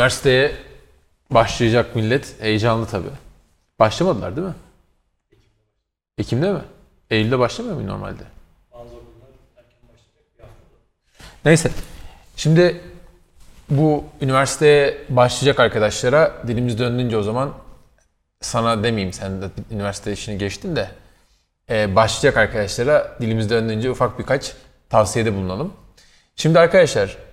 üniversiteye başlayacak millet. Heyecanlı tabii. Başlamadılar değil mi? Ekim'de mi? Eylül'de başlamıyor mu normalde? Neyse. Şimdi bu üniversiteye başlayacak arkadaşlara dilimiz döndüğünce o zaman sana demeyeyim sen de üniversite işini geçtin de e, başlayacak arkadaşlara dilimiz döndüğünce ufak birkaç tavsiyede bulunalım. Şimdi arkadaşlar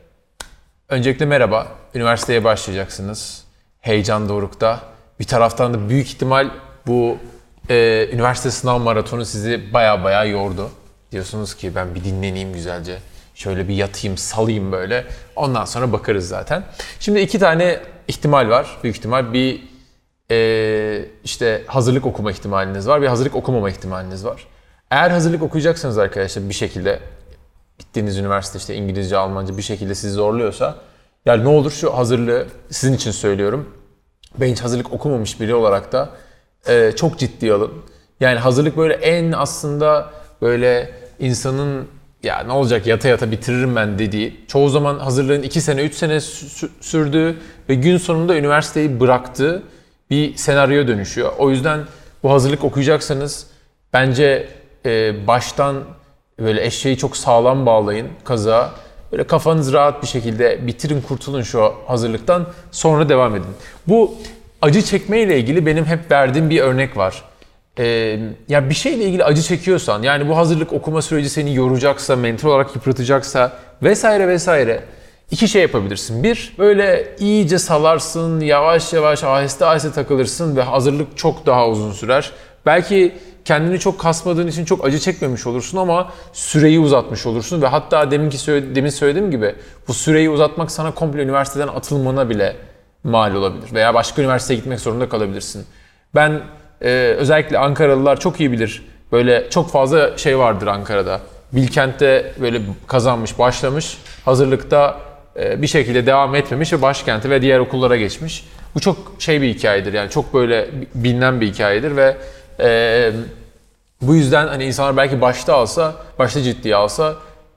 öncelikle merhaba. Üniversiteye başlayacaksınız. Heyecan dorukta. Bir taraftan da büyük ihtimal bu e, üniversite sınav maratonu sizi baya baya yordu. Diyorsunuz ki ben bir dinleneyim güzelce. Şöyle bir yatayım, salayım böyle. Ondan sonra bakarız zaten. Şimdi iki tane ihtimal var. Büyük ihtimal bir e, işte hazırlık okuma ihtimaliniz var. Bir hazırlık okumama ihtimaliniz var. Eğer hazırlık okuyacaksanız arkadaşlar bir şekilde gittiğiniz üniversite işte İngilizce, Almanca bir şekilde sizi zorluyorsa yani ne olur şu hazırlığı sizin için söylüyorum. Ben hiç hazırlık okumamış biri olarak da e, çok ciddi alın. Yani hazırlık böyle en aslında böyle insanın ya ne olacak yata yata bitiririm ben dediği, çoğu zaman hazırlığın 2 sene 3 sene sürdüğü ve gün sonunda üniversiteyi bıraktığı bir senaryo dönüşüyor. O yüzden bu hazırlık okuyacaksanız bence e, baştan böyle eşeği çok sağlam bağlayın kaza. Böyle kafanız rahat bir şekilde bitirin kurtulun şu hazırlıktan sonra devam edin. Bu acı çekme ile ilgili benim hep verdiğim bir örnek var. Ee, ya bir şeyle ilgili acı çekiyorsan yani bu hazırlık okuma süreci seni yoracaksa, mental olarak yıpratacaksa vesaire vesaire iki şey yapabilirsin. Bir, böyle iyice salarsın, yavaş yavaş aheste aheste takılırsın ve hazırlık çok daha uzun sürer. Belki kendini çok kasmadığın için çok acı çekmemiş olursun ama süreyi uzatmış olursun ve hatta deminki söyledi, demin söylediğim gibi bu süreyi uzatmak sana komple üniversiteden atılmana bile mal olabilir veya başka üniversiteye gitmek zorunda kalabilirsin. Ben e, özellikle Ankaralılar çok iyi bilir. Böyle çok fazla şey vardır Ankara'da. Bilkent'te böyle kazanmış, başlamış. Hazırlıkta e, bir şekilde devam etmemiş ve başkente ve diğer okullara geçmiş. Bu çok şey bir hikayedir yani çok böyle bilinen bir hikayedir ve e, bu yüzden hani insanlar belki başta alsa, başta ciddiye alsa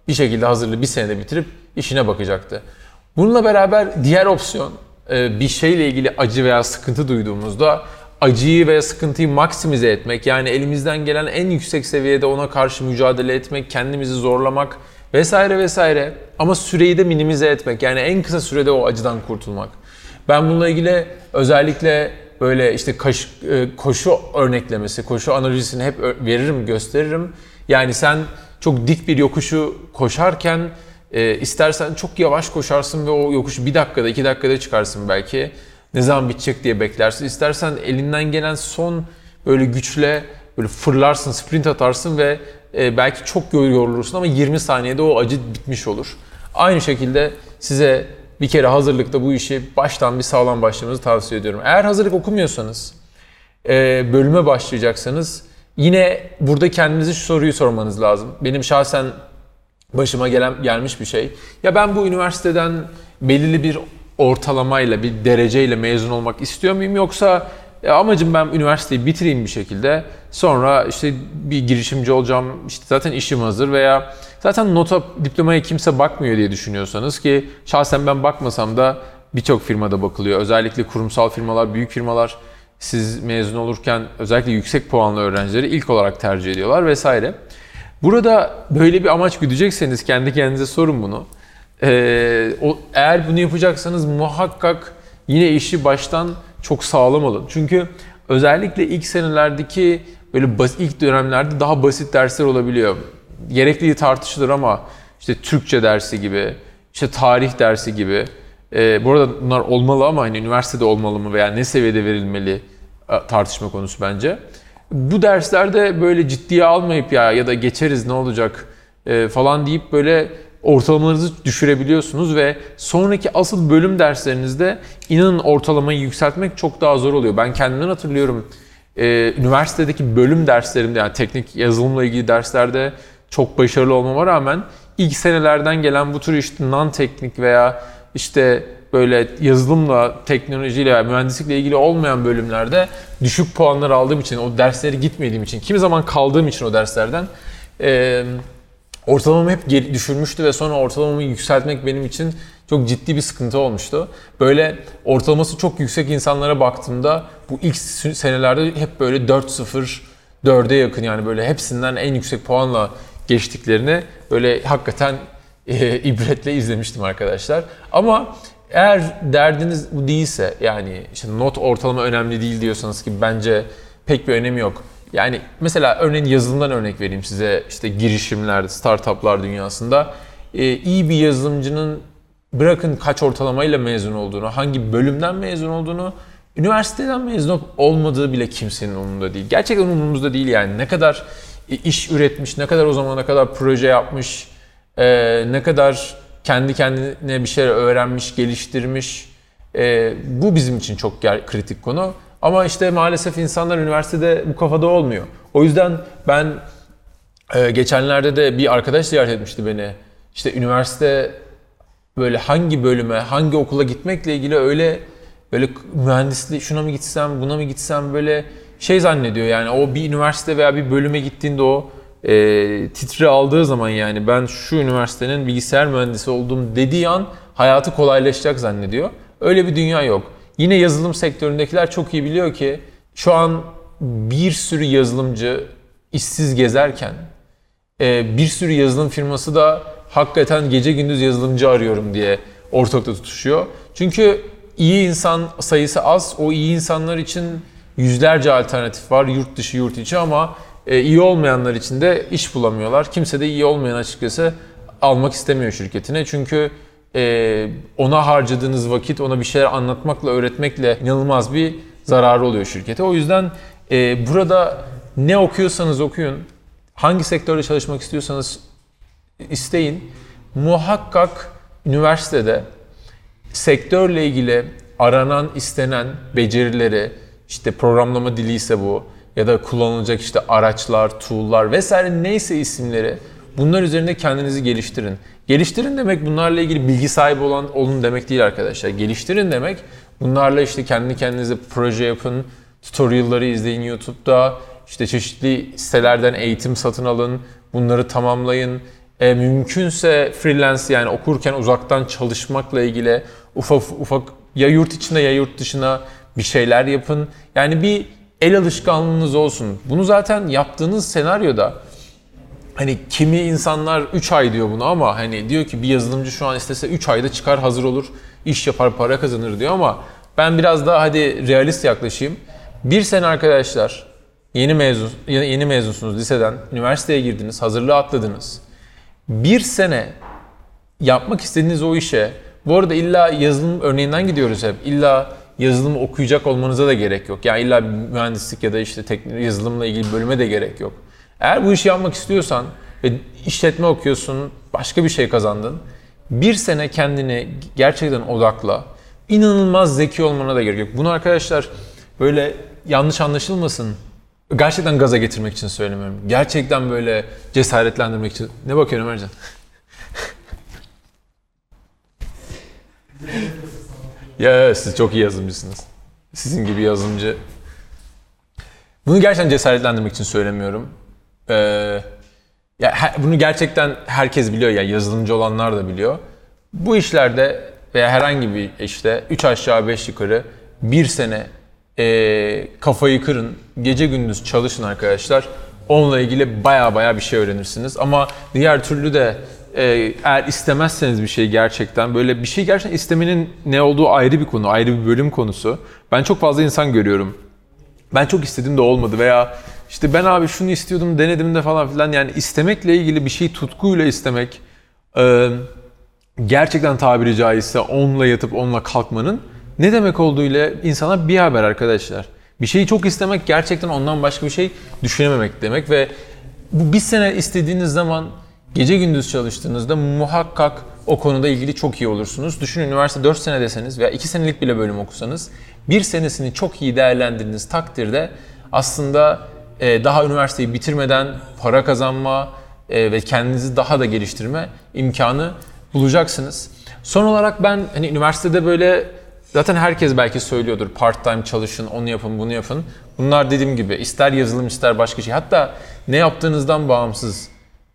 bir şekilde hazırlığı bir senede bitirip işine bakacaktı. Bununla beraber diğer opsiyon e, bir şeyle ilgili acı veya sıkıntı duyduğumuzda acıyı veya sıkıntıyı maksimize etmek yani elimizden gelen en yüksek seviyede ona karşı mücadele etmek, kendimizi zorlamak vesaire vesaire ama süreyi de minimize etmek yani en kısa sürede o acıdan kurtulmak. Ben bununla ilgili özellikle böyle işte kaş, e, koşu örneklemesi, koşu analojisini hep veririm, gösteririm. Yani sen çok dik bir yokuşu koşarken e, istersen çok yavaş koşarsın ve o yokuşu bir dakikada, iki dakikada çıkarsın belki. Ne zaman bitecek diye beklersin. İstersen elinden gelen son böyle güçle böyle fırlarsın, sprint atarsın ve e, belki çok yorulursun ama 20 saniyede o acı bitmiş olur. Aynı şekilde size bir kere hazırlıkta bu işi baştan bir sağlam başlamanızı tavsiye ediyorum. Eğer hazırlık okumuyorsanız, e, bölüme başlayacaksanız yine burada kendinize şu soruyu sormanız lazım. Benim şahsen başıma gelen gelmiş bir şey. Ya ben bu üniversiteden belirli bir ortalamayla, bir dereceyle mezun olmak istiyor muyum yoksa ya amacım ben üniversiteyi bitireyim bir şekilde. Sonra işte bir girişimci olacağım. işte zaten işim hazır veya zaten nota diplomaya kimse bakmıyor diye düşünüyorsanız ki şahsen ben bakmasam da birçok firmada bakılıyor. Özellikle kurumsal firmalar, büyük firmalar siz mezun olurken özellikle yüksek puanlı öğrencileri ilk olarak tercih ediyorlar vesaire. Burada böyle bir amaç güdecekseniz kendi kendinize sorun bunu. Ee, eğer bunu yapacaksanız muhakkak yine işi baştan çok sağlam alın. Çünkü özellikle ilk senelerdeki böyle ilk dönemlerde daha basit dersler olabiliyor. Gerekliliği tartışılır ama işte Türkçe dersi gibi, işte tarih dersi gibi. E, bu arada bunlar olmalı ama hani üniversitede olmalı mı veya ne seviyede verilmeli e, tartışma konusu bence. Bu derslerde böyle ciddiye almayıp ya ya da geçeriz ne olacak e, falan deyip böyle ortalamalarınızı düşürebiliyorsunuz ve sonraki asıl bölüm derslerinizde inanın ortalamayı yükseltmek çok daha zor oluyor. Ben kendimden hatırlıyorum. Ee, üniversitedeki bölüm derslerimde yani teknik yazılımla ilgili derslerde çok başarılı olmama rağmen ilk senelerden gelen bu tür işte non-teknik veya işte böyle yazılımla, teknolojiyle veya mühendislikle ilgili olmayan bölümlerde düşük puanlar aldığım için, o dersleri gitmediğim için, kimi zaman kaldığım için o derslerden e, ortalamamı hep geri düşürmüştü ve sonra ortalamamı yükseltmek benim için çok ciddi bir sıkıntı olmuştu. Böyle ortalaması çok yüksek insanlara baktığımda bu ilk senelerde hep böyle 4-0, 4'e yakın yani böyle hepsinden en yüksek puanla geçtiklerini böyle hakikaten e, ibretle izlemiştim arkadaşlar. Ama eğer derdiniz bu değilse yani işte not ortalama önemli değil diyorsanız ki bence pek bir önemi yok. Yani mesela örneğin yazılımdan örnek vereyim size işte girişimler, startuplar dünyasında e, iyi bir yazılımcının bırakın kaç ortalamayla mezun olduğunu, hangi bölümden mezun olduğunu, üniversiteden mezun olmadığı bile kimsenin umurunda değil. Gerçekten umurumuzda değil yani. Ne kadar iş üretmiş, ne kadar o zamana kadar proje yapmış, e, ne kadar kendi kendine bir şeyler öğrenmiş, geliştirmiş. E, bu bizim için çok kritik konu. Ama işte maalesef insanlar üniversitede bu kafada olmuyor. O yüzden ben e, geçenlerde de bir arkadaş ziyaret etmişti beni. İşte üniversite böyle hangi bölüme, hangi okula gitmekle ilgili öyle böyle mühendisliği şuna mı gitsem, buna mı gitsem böyle şey zannediyor yani o bir üniversite veya bir bölüme gittiğinde o e, titri aldığı zaman yani ben şu üniversitenin bilgisayar mühendisi olduğum dediği an hayatı kolaylaşacak zannediyor. Öyle bir dünya yok. Yine yazılım sektöründekiler çok iyi biliyor ki şu an bir sürü yazılımcı işsiz gezerken e, bir sürü yazılım firması da hakikaten gece gündüz yazılımcı arıyorum diye ortakta tutuşuyor. Çünkü iyi insan sayısı az. O iyi insanlar için yüzlerce alternatif var yurt dışı yurt içi ama e, iyi olmayanlar için de iş bulamıyorlar. Kimse de iyi olmayan açıkçası almak istemiyor şirketine. Çünkü e, ona harcadığınız vakit ona bir şeyler anlatmakla, öğretmekle inanılmaz bir zararı oluyor şirkete. O yüzden e, burada ne okuyorsanız okuyun, hangi sektörde çalışmak istiyorsanız isteyin. Muhakkak üniversitede sektörle ilgili aranan, istenen becerileri, işte programlama dili ise bu ya da kullanılacak işte araçlar, tool'lar vesaire neyse isimleri bunlar üzerinde kendinizi geliştirin. Geliştirin demek bunlarla ilgili bilgi sahibi olan olun demek değil arkadaşlar. Geliştirin demek bunlarla işte kendi kendinize proje yapın, tutorial'ları izleyin YouTube'da, işte çeşitli sitelerden eğitim satın alın, bunları tamamlayın. E, mümkünse freelance yani okurken uzaktan çalışmakla ilgili ufak ufak ya yurt içinde ya yurt dışına bir şeyler yapın. Yani bir el alışkanlığınız olsun. Bunu zaten yaptığınız senaryoda hani kimi insanlar 3 ay diyor bunu ama hani diyor ki bir yazılımcı şu an istese 3 ayda çıkar hazır olur, iş yapar, para kazanır diyor ama ben biraz daha hadi realist yaklaşayım. Bir sene arkadaşlar yeni mezun yeni mezunsunuz liseden, üniversiteye girdiniz, hazırlığı atladınız. Bir sene yapmak istediğiniz o işe bu arada illa yazılım örneğinden gidiyoruz hep. İlla yazılım okuyacak olmanıza da gerek yok. Yani illa mühendislik ya da işte teknik yazılımla ilgili bölüme de gerek yok. Eğer bu işi yapmak istiyorsan ve işletme okuyorsun, başka bir şey kazandın. Bir sene kendini gerçekten odakla. İnanılmaz zeki olmana da gerek yok. Bunu arkadaşlar böyle yanlış anlaşılmasın. Gerçekten gaza getirmek için söylemiyorum. Gerçekten böyle cesaretlendirmek için. Ne bakıyorsun Ömercan? ya siz çok iyi yazılımcısınız. Sizin gibi yazılımcı. Bunu gerçekten cesaretlendirmek için söylemiyorum. Ee, ya bunu gerçekten herkes biliyor ya yazılımcı olanlar da biliyor. Bu işlerde veya herhangi bir işte 3 aşağı 5 yukarı bir sene e, kafayı kırın, gece gündüz çalışın arkadaşlar. Onunla ilgili baya baya bir şey öğrenirsiniz. Ama diğer türlü de eğer istemezseniz bir şey gerçekten böyle bir şey gerçekten istemenin ne olduğu ayrı bir konu, ayrı bir bölüm konusu. Ben çok fazla insan görüyorum. Ben çok istedim de olmadı veya işte ben abi şunu istiyordum denedim de falan filan yani istemekle ilgili bir şeyi tutkuyla istemek e, gerçekten tabiri caizse onunla yatıp onunla kalkmanın ne demek olduğuyla insana bir haber arkadaşlar. Bir şeyi çok istemek gerçekten ondan başka bir şey düşünememek demek ve bu bir sene istediğiniz zaman gece gündüz çalıştığınızda muhakkak o konuda ilgili çok iyi olursunuz. Düşünün üniversite 4 sene deseniz veya 2 senelik bile bölüm okusanız bir senesini çok iyi değerlendirdiğiniz takdirde aslında e, daha üniversiteyi bitirmeden para kazanma e, ve kendinizi daha da geliştirme imkanı bulacaksınız. Son olarak ben hani üniversitede böyle zaten herkes belki söylüyordur part time çalışın, onu yapın, bunu yapın. Bunlar dediğim gibi ister yazılım ister başka şey. Hatta ne yaptığınızdan bağımsız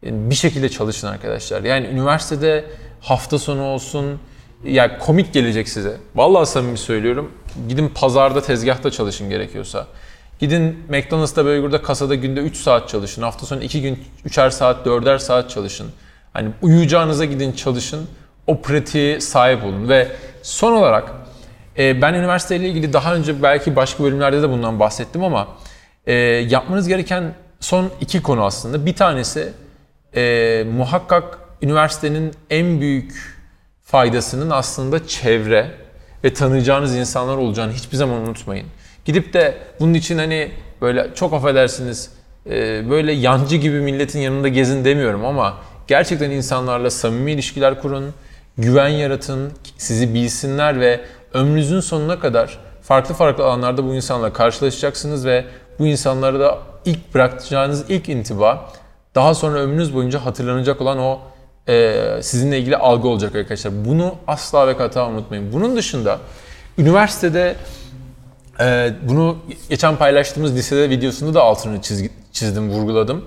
bir şekilde çalışın arkadaşlar. Yani üniversitede hafta sonu olsun, ya komik gelecek size. Vallahi samimi söylüyorum. Gidin pazarda tezgahta çalışın gerekiyorsa. Gidin McDonald's'ta Burger'da kasada günde 3 saat çalışın. Hafta sonu 2 gün 3'er saat, 4'er saat çalışın. Hani uyuyacağınıza gidin çalışın. O pratiğe sahip olun. Ve son olarak e, ben üniversiteyle ilgili daha önce belki başka bölümlerde de bundan bahsettim ama e, yapmanız gereken son iki konu aslında. Bir tanesi e, muhakkak üniversitenin en büyük faydasının aslında çevre ve tanıyacağınız insanlar olacağını hiçbir zaman unutmayın. Gidip de bunun için hani böyle çok affedersiniz e, böyle yancı gibi milletin yanında gezin demiyorum ama gerçekten insanlarla samimi ilişkiler kurun, güven yaratın, sizi bilsinler ve ömrünüzün sonuna kadar farklı farklı alanlarda bu insanlarla karşılaşacaksınız ve bu insanlara da ilk bırakacağınız ilk intiba daha sonra ömrünüz boyunca hatırlanacak olan o e, sizinle ilgili algı olacak arkadaşlar. Bunu asla ve kata unutmayın. Bunun dışında üniversitede e, bunu geçen paylaştığımız lisede videosunda da altını çiz, çizdim, vurguladım.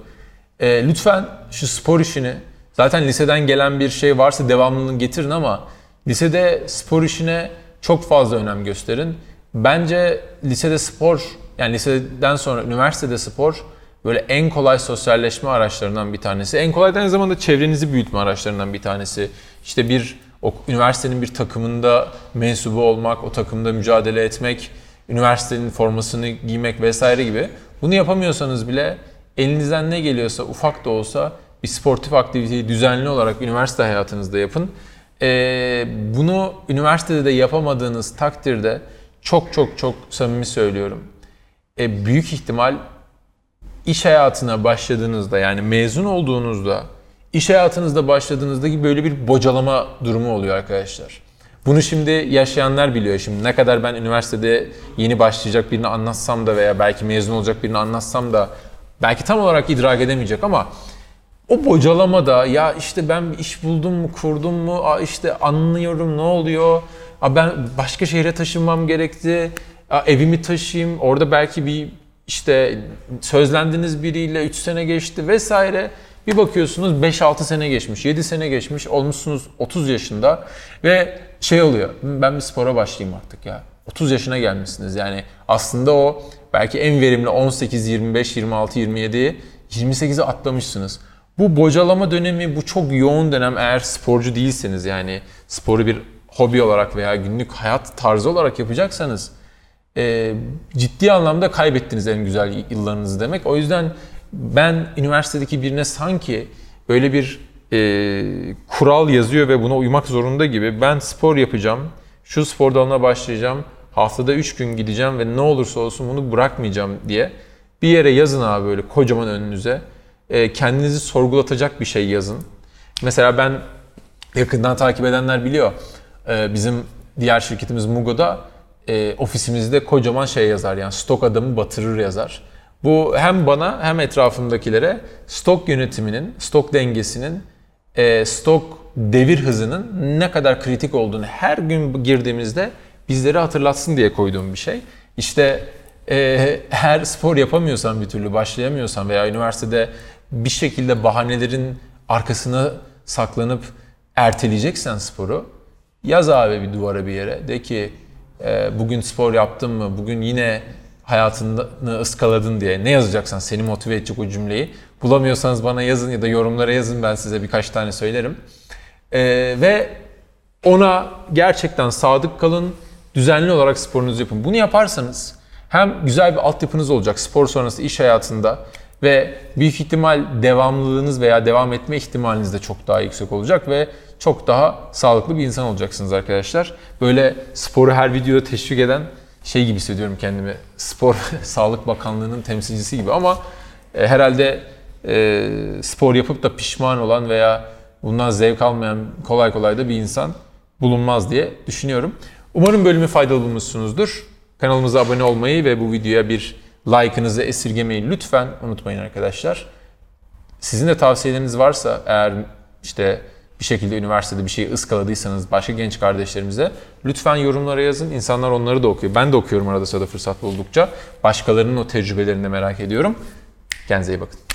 E, lütfen şu spor işini zaten liseden gelen bir şey varsa devamlılığını getirin ama lisede spor işine çok fazla önem gösterin. Bence lisede spor yani liseden sonra üniversitede spor böyle en kolay sosyalleşme araçlarından bir tanesi. En kolay aynı zamanda çevrenizi büyütme araçlarından bir tanesi. İşte bir o üniversitenin bir takımında mensubu olmak, o takımda mücadele etmek, üniversitenin formasını giymek vesaire gibi. Bunu yapamıyorsanız bile elinizden ne geliyorsa ufak da olsa bir sportif aktiviteyi düzenli olarak üniversite hayatınızda yapın. Ee, bunu üniversitede de yapamadığınız takdirde çok çok çok samimi söylüyorum. Ee, büyük ihtimal iş hayatına başladığınızda yani mezun olduğunuzda iş hayatınızda başladığınızda gibi böyle bir bocalama durumu oluyor arkadaşlar. Bunu şimdi yaşayanlar biliyor. Şimdi ne kadar ben üniversitede yeni başlayacak birini anlatsam da veya belki mezun olacak birini anlatsam da belki tam olarak idrak edemeyecek ama o bocalamada ya işte ben iş buldum mu, kurdum mu, işte anlıyorum ne oluyor, ben başka şehre taşınmam gerekti, evimi taşıyayım, orada belki bir işte sözlendiniz biriyle 3 sene geçti vesaire. Bir bakıyorsunuz 5-6 sene geçmiş, 7 sene geçmiş, olmuşsunuz 30 yaşında ve şey oluyor, ben bir spora başlayayım artık ya. 30 yaşına gelmişsiniz yani aslında o belki en verimli 18, 25, 26, 27'yi 28'e atlamışsınız. Bu bocalama dönemi, bu çok yoğun dönem eğer sporcu değilseniz yani sporu bir hobi olarak veya günlük hayat tarzı olarak yapacaksanız e, ciddi anlamda kaybettiniz en güzel yıllarınızı demek. O yüzden ben üniversitedeki birine sanki böyle bir e, kural yazıyor ve buna uymak zorunda gibi ben spor yapacağım, şu spor dalına başlayacağım, haftada 3 gün gideceğim ve ne olursa olsun bunu bırakmayacağım diye bir yere yazın abi böyle kocaman önünüze. E, kendinizi sorgulatacak bir şey yazın. Mesela ben yakından takip edenler biliyor. E, bizim diğer şirketimiz Mugo'da e, ofisimizde kocaman şey yazar yani stok adamı batırır yazar. Bu hem bana hem etrafımdakilere stok yönetiminin, stok dengesinin, e, stok devir hızının ne kadar kritik olduğunu her gün girdiğimizde bizleri hatırlatsın diye koyduğum bir şey. İşte e, her spor yapamıyorsan bir türlü başlayamıyorsan veya üniversitede bir şekilde bahanelerin arkasına saklanıp erteleyeceksen sporu yaz abi bir duvara bir yere de ki bugün spor yaptın mı? Bugün yine hayatını ıskaladın diye. Ne yazacaksan seni motive edecek o cümleyi. Bulamıyorsanız bana yazın ya da yorumlara yazın. Ben size birkaç tane söylerim. E, ve ona gerçekten sadık kalın. Düzenli olarak sporunuzu yapın. Bunu yaparsanız hem güzel bir altyapınız olacak spor sonrası iş hayatında ve büyük ihtimal devamlılığınız veya devam etme ihtimaliniz de çok daha yüksek olacak ve çok daha sağlıklı bir insan olacaksınız arkadaşlar. Böyle sporu her videoda teşvik eden şey gibi hissediyorum kendimi. Spor Sağlık Bakanlığı'nın temsilcisi gibi ama e, herhalde e, spor yapıp da pişman olan veya bundan zevk almayan kolay kolay da bir insan bulunmaz diye düşünüyorum. Umarım bölümü faydalı bulmuşsunuzdur. Kanalımıza abone olmayı ve bu videoya bir like'ınızı esirgemeyi lütfen unutmayın arkadaşlar. Sizin de tavsiyeleriniz varsa eğer işte bir şekilde üniversitede bir şey ıskaladıysanız başka genç kardeşlerimize lütfen yorumlara yazın. İnsanlar onları da okuyor. Ben de okuyorum arada sırada fırsat buldukça. Başkalarının o tecrübelerini de merak ediyorum. Kendinize iyi bakın.